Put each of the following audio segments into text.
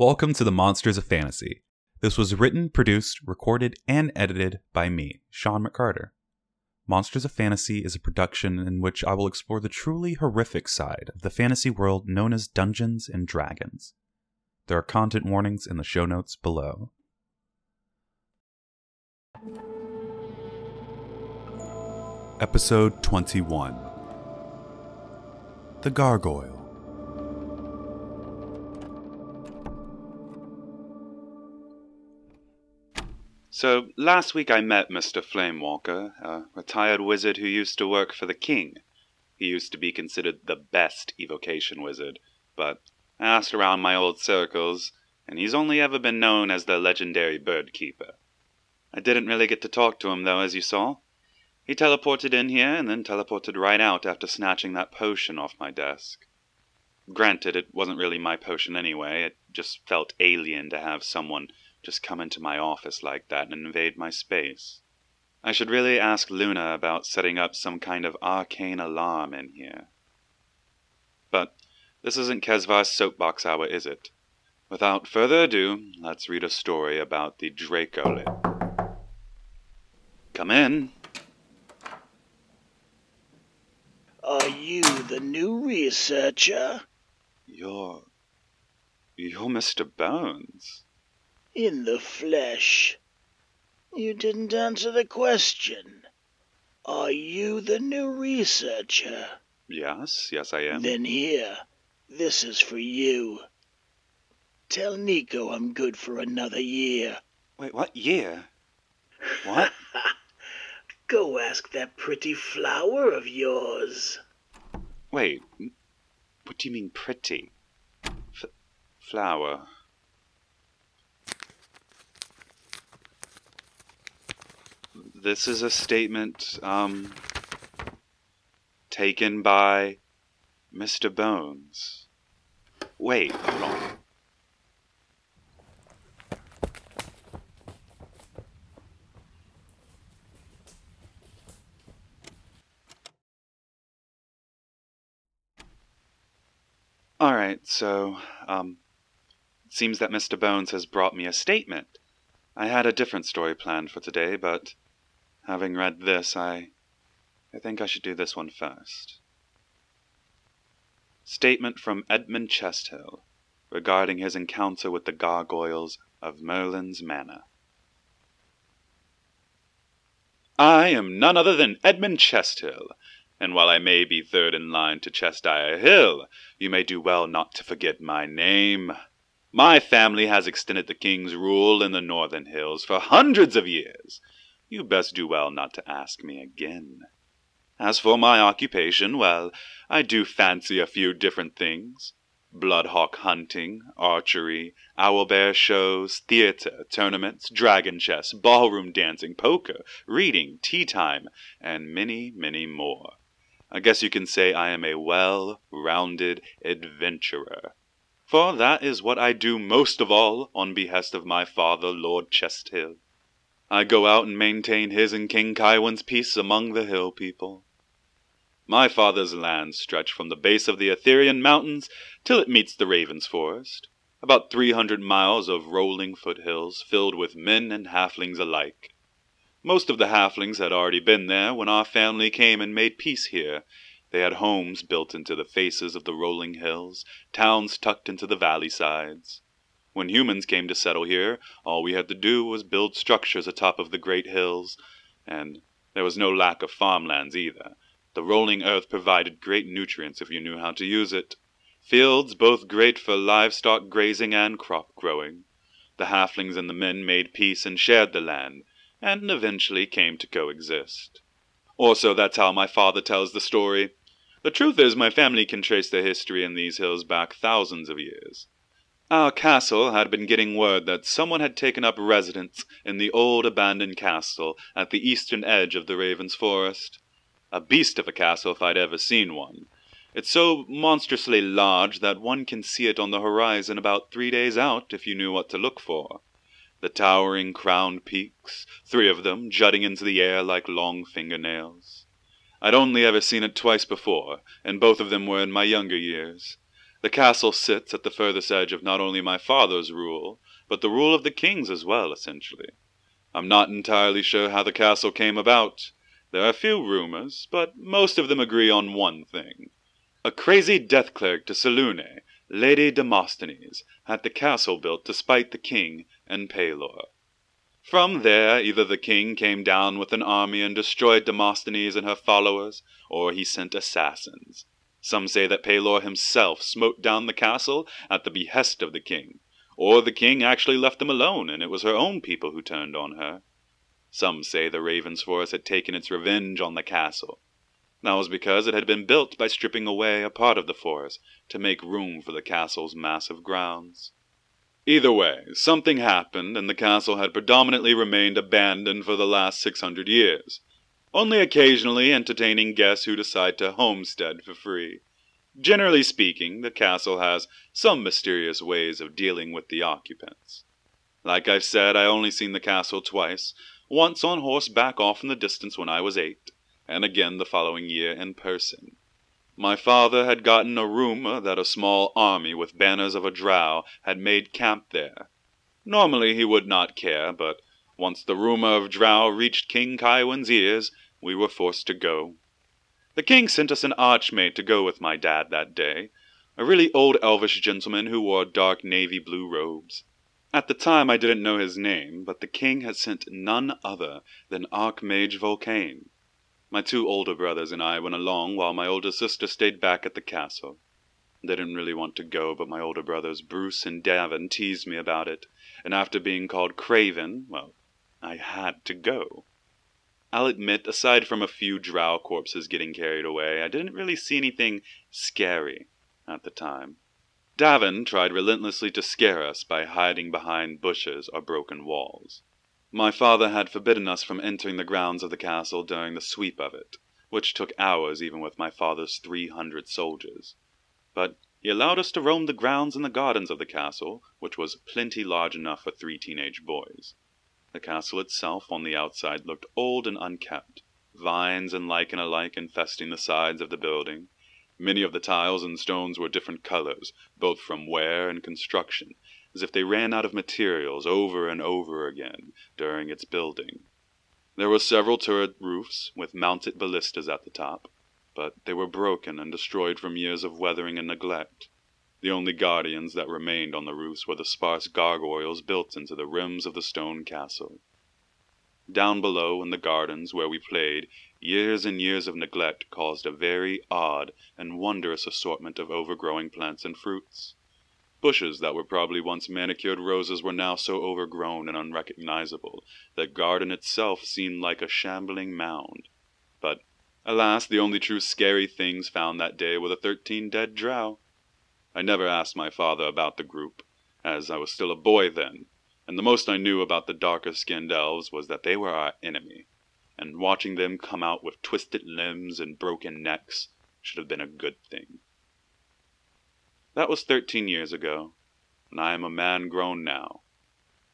Welcome to the Monsters of Fantasy. This was written, produced, recorded, and edited by me, Sean McCarter. Monsters of Fantasy is a production in which I will explore the truly horrific side of the fantasy world known as Dungeons and Dragons. There are content warnings in the show notes below. Episode 21 The Gargoyle. So, last week I met Mr. Flamewalker, a retired wizard who used to work for the king. He used to be considered the best evocation wizard, but I asked around my old circles, and he's only ever been known as the legendary bird keeper. I didn't really get to talk to him, though, as you saw. He teleported in here and then teleported right out after snatching that potion off my desk. Granted, it wasn't really my potion anyway, it just felt alien to have someone just come into my office like that and invade my space. I should really ask Luna about setting up some kind of arcane alarm in here. But this isn't Kesvar's soapbox hour, is it? Without further ado, let's read a story about the Dracolith. Come in. Are you the new researcher? You're. You're Mr. Bones. In the flesh. You didn't answer the question. Are you the new researcher? Yes, yes, I am. Then here, this is for you. Tell Nico I'm good for another year. Wait, what year? What? Go ask that pretty flower of yours. Wait, what do you mean pretty? F- flower. This is a statement, um, taken by Mr. Bones. Wait, hold on. Alright, so, um, it seems that Mr. Bones has brought me a statement. I had a different story planned for today, but having read this, I. I think I should do this one first. Statement from Edmund Chesthill regarding his encounter with the gargoyles of Merlin's Manor. I am none other than Edmund Chesthill, and while I may be third in line to Cheshire Hill, you may do well not to forget my name. My family has extended the king's rule in the northern hills for hundreds of years. You best do well not to ask me again. As for my occupation, well, I do fancy a few different things. Bloodhawk hunting, archery, owlbear shows, theater, tournaments, dragon chess, ballroom dancing, poker, reading, tea time, and many, many more. I guess you can say I am a well rounded adventurer. For that is what I do most of all on behest of my father, Lord Chesthill. I go out and maintain his and King Kaiwan's peace among the hill people. My father's lands stretch from the base of the Etherian mountains till it meets the Raven's forest, about three hundred miles of rolling foothills filled with men and halflings alike. Most of the halflings had already been there when our family came and made peace here. They had homes built into the faces of the rolling hills, towns tucked into the valley sides. When humans came to settle here, all we had to do was build structures atop of the great hills, and there was no lack of farmlands either. The rolling earth provided great nutrients if you knew how to use it. Fields both great for livestock grazing and crop growing. The halflings and the men made peace and shared the land, and eventually came to coexist. Or so that's how my father tells the story. The truth is, my family can trace their history in these hills back thousands of years. Our castle had been getting word that someone had taken up residence in the old abandoned castle at the eastern edge of the Raven's Forest. A beast of a castle if I'd ever seen one. It's so monstrously large that one can see it on the horizon about three days out if you knew what to look for. The towering crowned peaks, three of them jutting into the air like long fingernails. I'd only ever seen it twice before, and both of them were in my younger years. The castle sits at the furthest edge of not only my father's rule, but the rule of the kings as well, essentially. I'm not entirely sure how the castle came about. There are few rumors, but most of them agree on one thing. A crazy death cleric to Selûne, Lady Demosthenes, had the castle built to spite the king and Pelor. From there, either the king came down with an army and destroyed Demosthenes and her followers, or he sent assassins. Some say that Pelor himself smote down the castle at the behest of the king, or the king actually left them alone and it was her own people who turned on her. Some say the Raven's Forest had taken its revenge on the castle. That was because it had been built by stripping away a part of the forest to make room for the castle's massive grounds. Either way, something happened, and the castle had predominantly remained abandoned for the last 600 years, only occasionally entertaining guests who decide to homestead for free. Generally speaking, the castle has some mysterious ways of dealing with the occupants. Like I've said, I only seen the castle twice, once on horseback off in the distance when I was eight, and again the following year in person. My father had gotten a rumor that a small army with banners of a drow had made camp there. Normally he would not care, but once the rumor of drow reached King Kaiwen's ears, we were forced to go. The king sent us an archmage to go with my dad that day, a really old elvish gentleman who wore dark navy blue robes. At the time I didn't know his name, but the king had sent none other than Archmage Volcane. My two older brothers and I went along while my older sister stayed back at the castle. They didn't really want to go, but my older brothers Bruce and Davin teased me about it, and after being called Craven, well, I had to go. I'll admit, aside from a few drow corpses getting carried away, I didn't really see anything scary at the time. Davin tried relentlessly to scare us by hiding behind bushes or broken walls. My father had forbidden us from entering the grounds of the castle during the sweep of it, which took hours even with my father's three hundred soldiers. But he allowed us to roam the grounds and the gardens of the castle, which was plenty large enough for three teenage boys. The castle itself on the outside looked old and unkept, vines and lichen alike infesting the sides of the building. Many of the tiles and stones were different colors, both from wear and construction, as if they ran out of materials over and over again during its building. There were several turret roofs with mounted ballistas at the top, but they were broken and destroyed from years of weathering and neglect. The only guardians that remained on the roofs were the sparse gargoyles built into the rims of the stone castle. Down below in the gardens where we played, years and years of neglect caused a very odd and wondrous assortment of overgrowing plants and fruits. Bushes that were probably once manicured roses were now so overgrown and unrecognizable that garden itself seemed like a shambling mound. But, alas, the only true scary things found that day were the thirteen dead drow. I never asked my father about the group, as I was still a boy then, and the most I knew about the darker skinned elves was that they were our enemy, and watching them come out with twisted limbs and broken necks should have been a good thing. That was thirteen years ago, and I am a man grown now.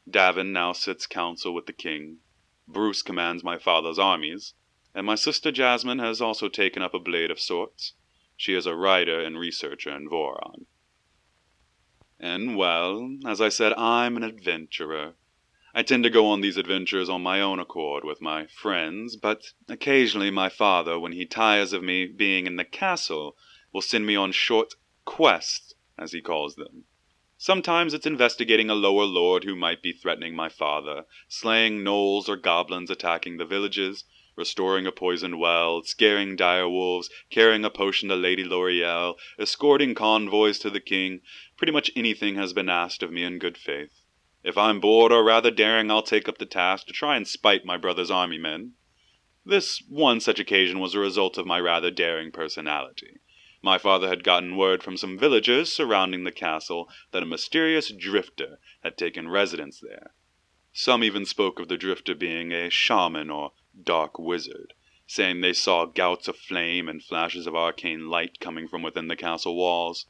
Davin now sits council with the king, Bruce commands my father's armies, and my sister Jasmine has also taken up a blade of sorts. She is a writer and researcher in Voron. And, well, as I said, I'm an adventurer. I tend to go on these adventures on my own accord with my friends, but occasionally my father, when he tires of me being in the castle, will send me on short quests, as he calls them. Sometimes it's investigating a lower lord who might be threatening my father, slaying gnolls or goblins attacking the villages, restoring a poisoned well, scaring dire wolves, carrying a potion to Lady L'Oreal, escorting convoys to the king. Pretty much anything has been asked of me in good faith. If I'm bored or rather daring, I'll take up the task to try and spite my brother's army men. This one such occasion was a result of my rather daring personality. My father had gotten word from some villagers surrounding the castle that a mysterious drifter had taken residence there. Some even spoke of the drifter being a shaman or dark wizard, saying they saw gouts of flame and flashes of arcane light coming from within the castle walls.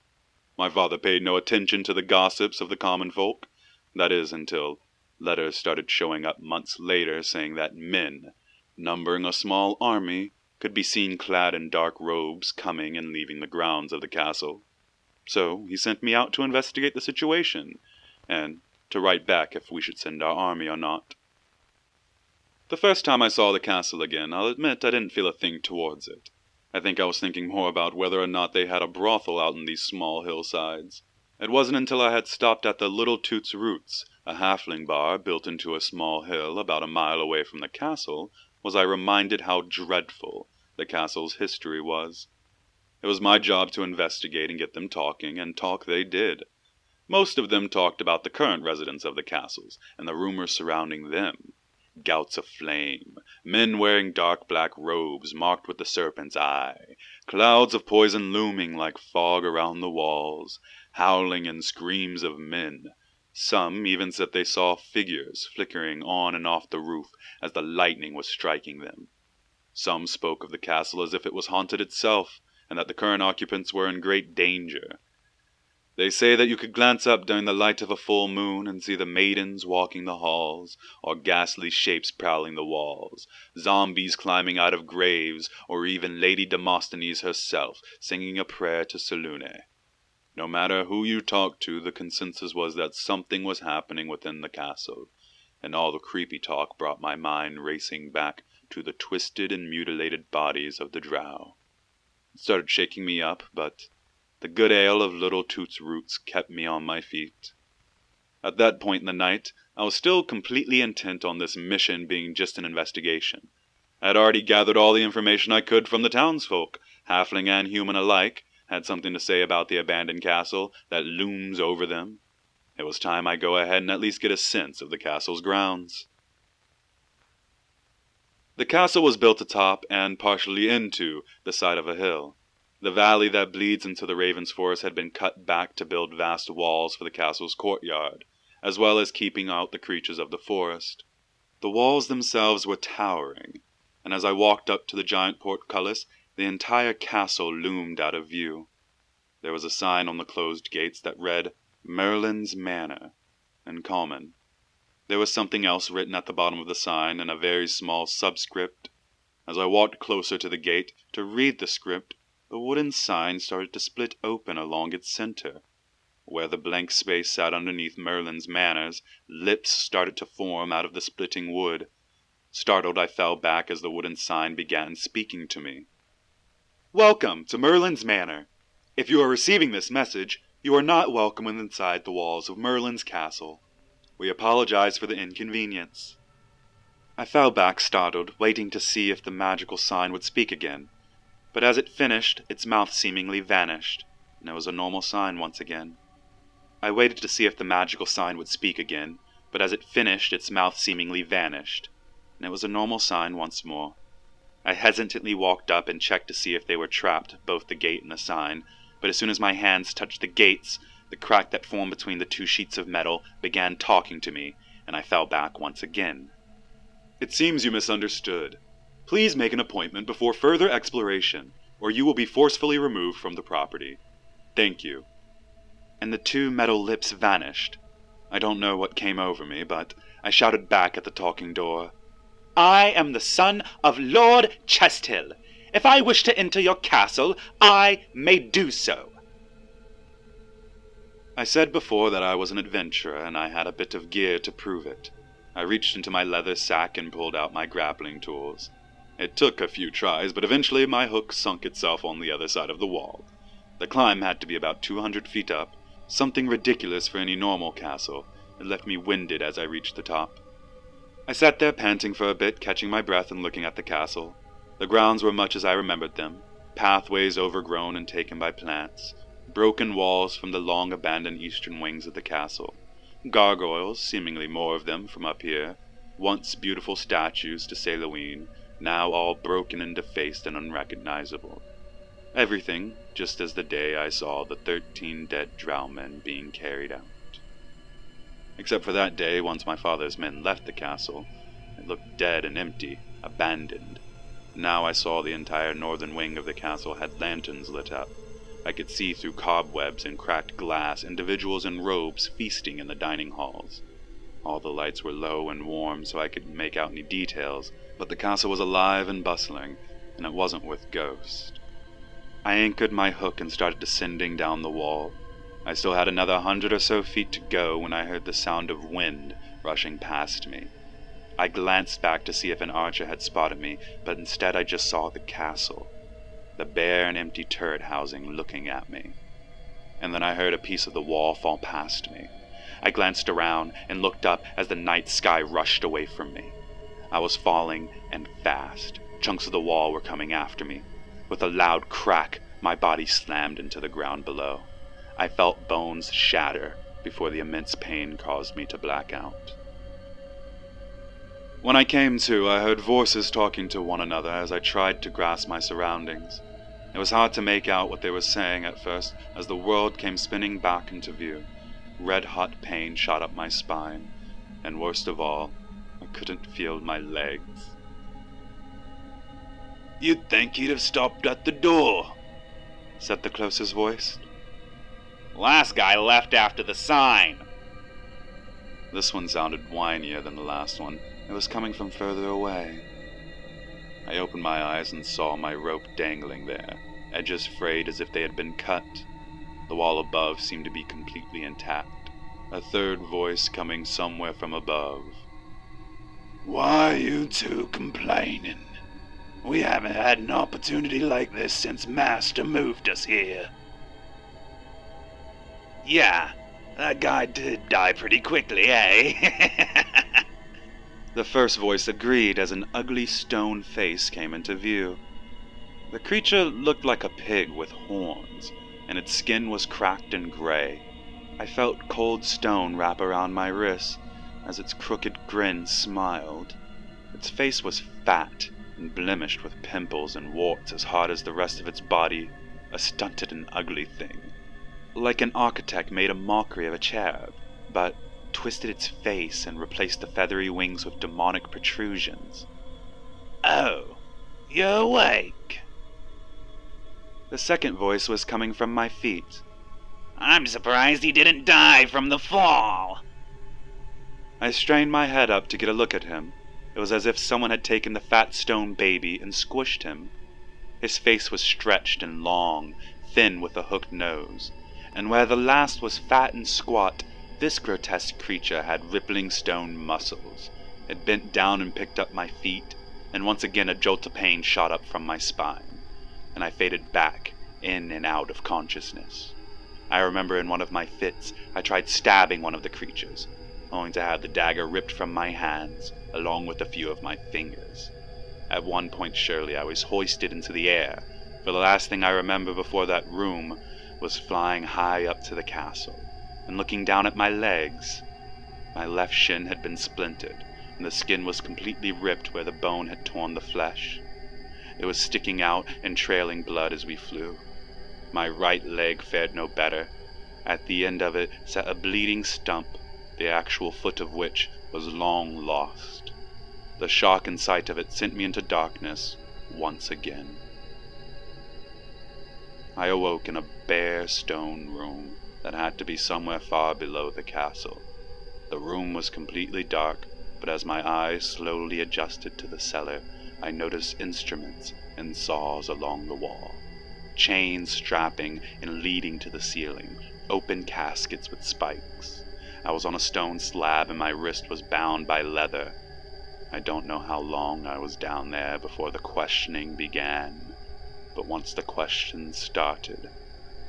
My father paid no attention to the gossips of the common folk, that is, until letters started showing up months later saying that men, numbering a small army, could be seen clad in dark robes coming and leaving the grounds of the castle. So he sent me out to investigate the situation, and to write back if we should send our army or not. The first time I saw the castle again, I'll admit I didn't feel a thing towards it. I think I was thinking more about whether or not they had a brothel out in these small hillsides. It wasn't until I had stopped at the Little Toots Roots, a halfling bar built into a small hill about a mile away from the castle, was I reminded how dreadful the castle's history was. It was my job to investigate and get them talking, and talk they did. Most of them talked about the current residents of the castles and the rumors surrounding them gouts of flame, men wearing dark black robes marked with the serpent's eye, clouds of poison looming like fog around the walls, howling and screams of men. Some even said they saw figures flickering on and off the roof as the lightning was striking them. Some spoke of the castle as if it was haunted itself, and that the current occupants were in great danger. They say that you could glance up during the light of a full moon and see the maidens walking the halls, or ghastly shapes prowling the walls, zombies climbing out of graves, or even Lady Demosthenes herself singing a prayer to Selûne. No matter who you talked to, the consensus was that something was happening within the castle, and all the creepy talk brought my mind racing back to the twisted and mutilated bodies of the drow. It started shaking me up, but the good ale of Little Toots Roots kept me on my feet. At that point in the night, I was still completely intent on this mission being just an investigation. I had already gathered all the information I could from the townsfolk, halfling and human alike, had something to say about the abandoned castle that looms over them. It was time I go ahead and at least get a sense of the castle's grounds. The castle was built atop and partially into the side of a hill. The valley that bleeds into the Raven's Forest had been cut back to build vast walls for the castle's courtyard, as well as keeping out the creatures of the forest. The walls themselves were towering, and as I walked up to the giant portcullis, the entire castle loomed out of view. There was a sign on the closed gates that read, Merlin's Manor, in common. There was something else written at the bottom of the sign in a very small subscript. As I walked closer to the gate to read the script, the wooden sign started to split open along its center. Where the blank space sat underneath Merlin's Manors, lips started to form out of the splitting wood. Startled, I fell back as the wooden sign began speaking to me. Welcome to Merlin's Manor. If you are receiving this message, you are not welcome inside the walls of Merlin's castle. We apologize for the inconvenience. I fell back startled, waiting to see if the magical sign would speak again but as it finished, its mouth seemingly vanished, and it was a normal sign once again. I waited to see if the magical sign would speak again, but as it finished, its mouth seemingly vanished, and it was a normal sign once more. I hesitantly walked up and checked to see if they were trapped, both the gate and the sign, but as soon as my hands touched the gates, the crack that formed between the two sheets of metal began talking to me, and I fell back once again. It seems you misunderstood. Please make an appointment before further exploration, or you will be forcefully removed from the property. Thank you. And the two metal lips vanished. I don't know what came over me, but I shouted back at the talking door. I am the son of Lord Chesthill. If I wish to enter your castle, I may do so. I said before that I was an adventurer, and I had a bit of gear to prove it. I reached into my leather sack and pulled out my grappling tools. It took a few tries, but eventually my hook sunk itself on the other side of the wall. The climb had to be about 200 feet up, something ridiculous for any normal castle. It left me winded as I reached the top. I sat there panting for a bit, catching my breath and looking at the castle. The grounds were much as I remembered them pathways overgrown and taken by plants, broken walls from the long abandoned eastern wings of the castle, gargoyles, seemingly more of them from up here, once beautiful statues to Selûne, now all broken and defaced and unrecognizable. Everything just as the day I saw the thirteen dead drow men being carried out. Except for that day, once my father's men left the castle, it looked dead and empty, abandoned. Now I saw the entire northern wing of the castle had lanterns lit up. I could see through cobwebs and cracked glass individuals in robes feasting in the dining halls. All the lights were low and warm, so I couldn't make out any details, but the castle was alive and bustling, and it wasn't with ghosts. I anchored my hook and started descending down the wall. I still had another hundred or so feet to go when I heard the sound of wind rushing past me. I glanced back to see if an archer had spotted me, but instead I just saw the castle, the bare and empty turret housing looking at me. And then I heard a piece of the wall fall past me. I glanced around and looked up as the night sky rushed away from me. I was falling and fast. Chunks of the wall were coming after me. With a loud crack, my body slammed into the ground below. I felt bones shatter before the immense pain caused me to black out. When I came to, I heard voices talking to one another as I tried to grasp my surroundings. It was hard to make out what they were saying at first as the world came spinning back into view. Red hot pain shot up my spine, and worst of all, I couldn't feel my legs. You'd think he'd have stopped at the door, said the closest voice. Last guy left after the sign. This one sounded whinier than the last one. It was coming from further away. I opened my eyes and saw my rope dangling there, edges frayed as if they had been cut. The wall above seemed to be completely intact. A third voice coming somewhere from above. Why are you two complaining? We haven't had an opportunity like this since Master moved us here. Yeah, that guy did die pretty quickly, eh? The first voice agreed as an ugly stone face came into view. The creature looked like a pig with horns, and its skin was cracked and gray. I felt cold stone wrap around my wrists as its crooked grin smiled. Its face was fat and blemished with pimples and warts as hard as the rest of its body, a stunted and ugly thing. Like an architect made a mockery of a cherub, but twisted its face and replaced the feathery wings with demonic protrusions. Oh, you're awake. The second voice was coming from my feet. I'm surprised he didn't die from the fall. I strained my head up to get a look at him. It was as if someone had taken the fat stone baby and squished him. His face was stretched and long, thin with a hooked nose, and where the last was fat and squat, this grotesque creature had rippling stone muscles. It bent down and picked up my feet, and once again a jolt of pain shot up from my spine, and I faded back, in and out of consciousness. I remember in one of my fits, I tried stabbing one of the creatures, only to have the dagger ripped from my hands, along with a few of my fingers. At one point, surely, I was hoisted into the air, for the last thing I remember before that room was flying high up to the castle and looking down at my legs. My left shin had been splintered, and the skin was completely ripped where the bone had torn the flesh. It was sticking out and trailing blood as we flew. My right leg fared no better. At the end of it sat a bleeding stump, the actual foot of which was long lost. The shock and sight of it sent me into darkness once again. I awoke in a bare stone room that had to be somewhere far below the castle. The room was completely dark, but as my eyes slowly adjusted to the cellar, I noticed instruments and saws along the wall, chains strapping and leading to the ceiling, open caskets with spikes. I was on a stone slab and my wrist was bound by leather. I don't know how long I was down there before the questioning began, but once the questions started,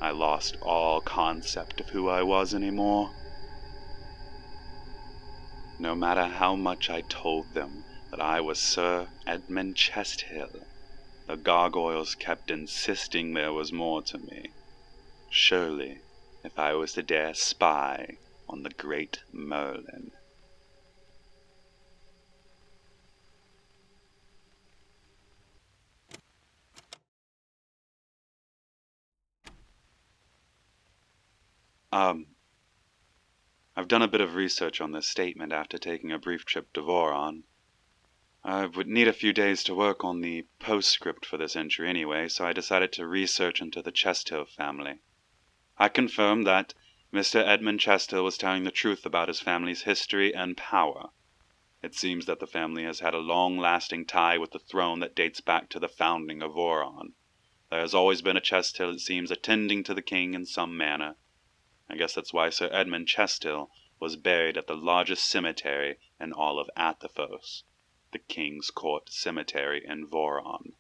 I lost all concept of who I was anymore. No matter how much I told them that I was Sir Edmund Chesthill, the gargoyles kept insisting there was more to me. Surely, if I was to dare spy on the great Merlin. Um, I've done a bit of research on this statement after taking a brief trip to Voron. I would need a few days to work on the postscript for this entry anyway, so I decided to research into the Chesthill family. I confirmed that Mr. Edmund Chesthill was telling the truth about his family's history and power. It seems that the family has had a long lasting tie with the throne that dates back to the founding of Voron. There has always been a Chesthill, it seems, attending to the king in some manner. I guess that's why Sir Edmund Chesthill was buried at the largest cemetery in all of Athos, the King's Court Cemetery in Voron.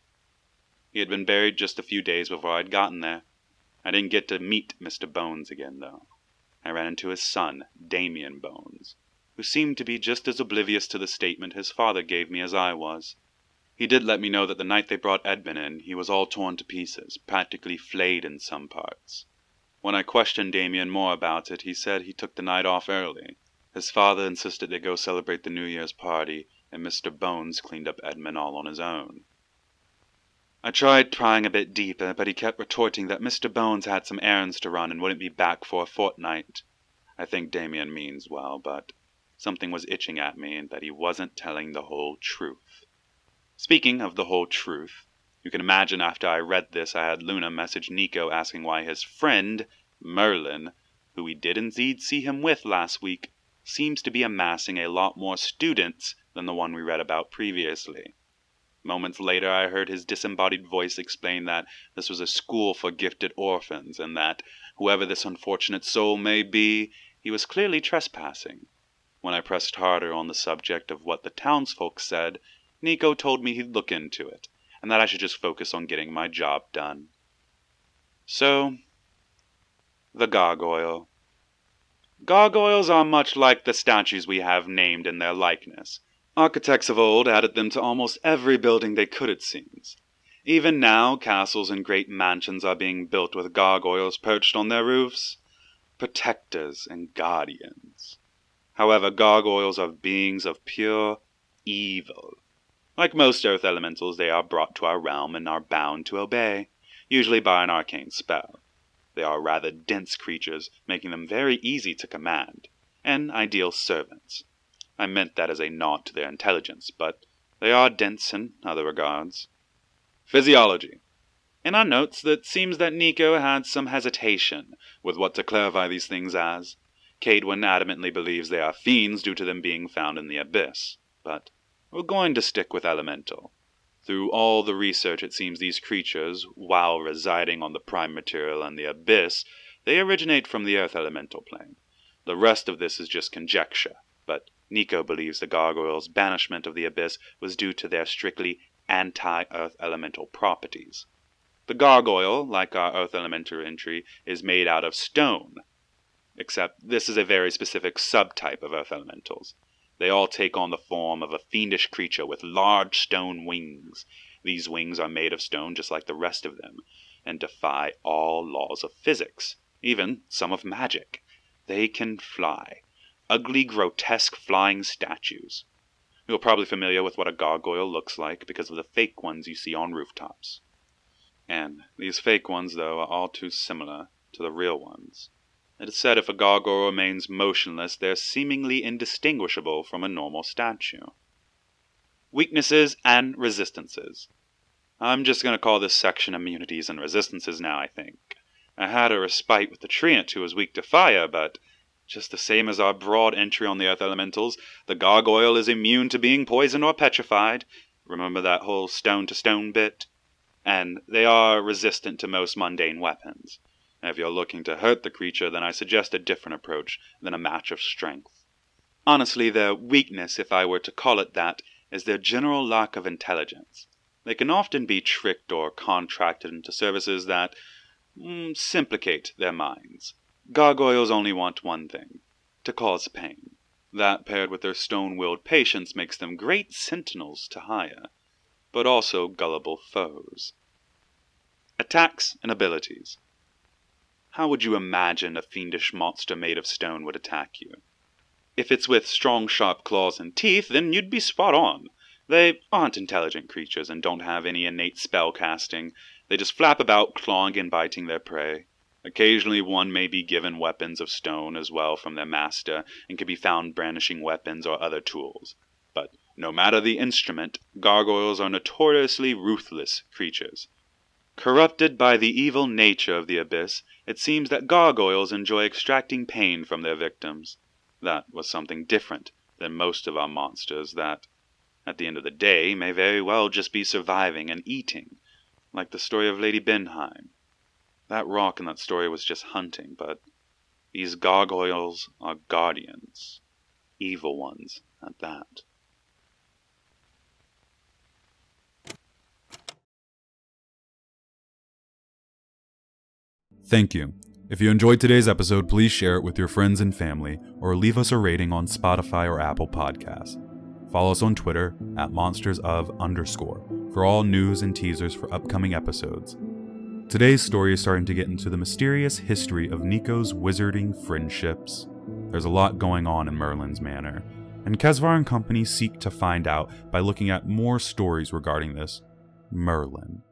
He had been buried just a few days before I'd gotten there. I didn't get to meet Mr. Bones again, though. I ran into his son, Damien Bones, who seemed to be just as oblivious to the statement his father gave me as I was. He did let me know that the night they brought Edmund in, he was all torn to pieces, practically flayed in some parts. When I questioned Damien more about it, he said he took the night off early. His father insisted they go celebrate the New Year's party, and Mr. Bones cleaned up Edmund all on his own. I tried prying a bit deeper, but he kept retorting that Mr. Bones had some errands to run and wouldn't be back for a fortnight. I think Damien means well, but something was itching at me that he wasn't telling the whole truth. Speaking of the whole truth, you can imagine after I read this, I had Luna message Nico asking why his friend, Merlin, who we did indeed see him with last week, seems to be amassing a lot more students than the one we read about previously. Moments later, I heard his disembodied voice explain that this was a school for gifted orphans, and that, whoever this unfortunate soul may be, he was clearly trespassing. When I pressed harder on the subject of what the townsfolk said, Nico told me he'd look into it, and that I should just focus on getting my job done. So, the gargoyle. Gargoyles are much like the statues we have named in their likeness. Architects of old added them to almost every building they could, it seems. Even now, castles and great mansions are being built with gargoyles perched on their roofs. Protectors and guardians. However, gargoyles are beings of pure evil. Like most earth elementals, they are brought to our realm and are bound to obey, usually by an arcane spell. They are rather dense creatures, making them very easy to command, and ideal servants. I meant that as a nod to their intelligence, but they are dense in other regards. Physiology. In our notes, it seems that Nico had some hesitation with what to clarify these things as. Cadwin adamantly believes they are fiends due to them being found in the abyss, but we're going to stick with elemental. Through all the research, it seems these creatures, while residing on the prime material and the abyss, they originate from the earth elemental plane. The rest of this is just conjecture, but Nico believes the gargoyles' banishment of the abyss was due to their strictly anti earth elemental properties. The gargoyle, like our earth elemental entry, is made out of stone, except this is a very specific subtype of earth elementals. They all take on the form of a fiendish creature with large stone wings. These wings are made of stone just like the rest of them, and defy all laws of physics, even some of magic. They can fly. Ugly, grotesque flying statues. You're probably familiar with what a gargoyle looks like because of the fake ones you see on rooftops. And these fake ones, though, are all too similar to the real ones. It is said if a gargoyle remains motionless, they're seemingly indistinguishable from a normal statue. Weaknesses and resistances. I'm just going to call this section immunities and resistances now, I think. I had a respite with the treant who was weak to fire, but just the same as our broad entry on the earth elementals, the gargoyle is immune to being poisoned or petrified. Remember that whole stone to stone bit? And they are resistant to most mundane weapons. And If you're looking to hurt the creature, then I suggest a different approach than a match of strength. Honestly, their weakness, if I were to call it that, is their general lack of intelligence. They can often be tricked or contracted into services that mm, simplicate their minds. Gargoyles only want one thing to cause pain. That, paired with their stone willed patience, makes them great sentinels to hire, but also gullible foes. Attacks and abilities. How would you imagine a fiendish monster made of stone would attack you? If it's with strong, sharp claws and teeth, then you'd be spot on. They aren't intelligent creatures and don't have any innate spell casting. They just flap about, clawing and biting their prey. Occasionally, one may be given weapons of stone as well from their master, and can be found brandishing weapons or other tools. But no matter the instrument, gargoyles are notoriously ruthless creatures. Corrupted by the evil nature of the abyss, it seems that gargoyles enjoy extracting pain from their victims. That was something different than most of our monsters that, at the end of the day, may very well just be surviving and eating. like the story of Lady Benheim. That rock in that story was just hunting, but these gargoyles are guardians, evil ones at that. Thank you. If you enjoyed today's episode, please share it with your friends and family, or leave us a rating on Spotify or Apple Podcasts. Follow us on Twitter at monsters of underscore for all news and teasers for upcoming episodes. Today's story is starting to get into the mysterious history of Nico's wizarding friendships. There's a lot going on in Merlin's Manor, and Kesvar and company seek to find out by looking at more stories regarding this Merlin.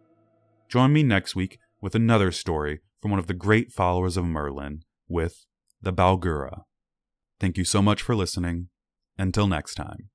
Join me next week with another story from one of the great followers of Merlin with the Balgura. Thank you so much for listening. Until next time.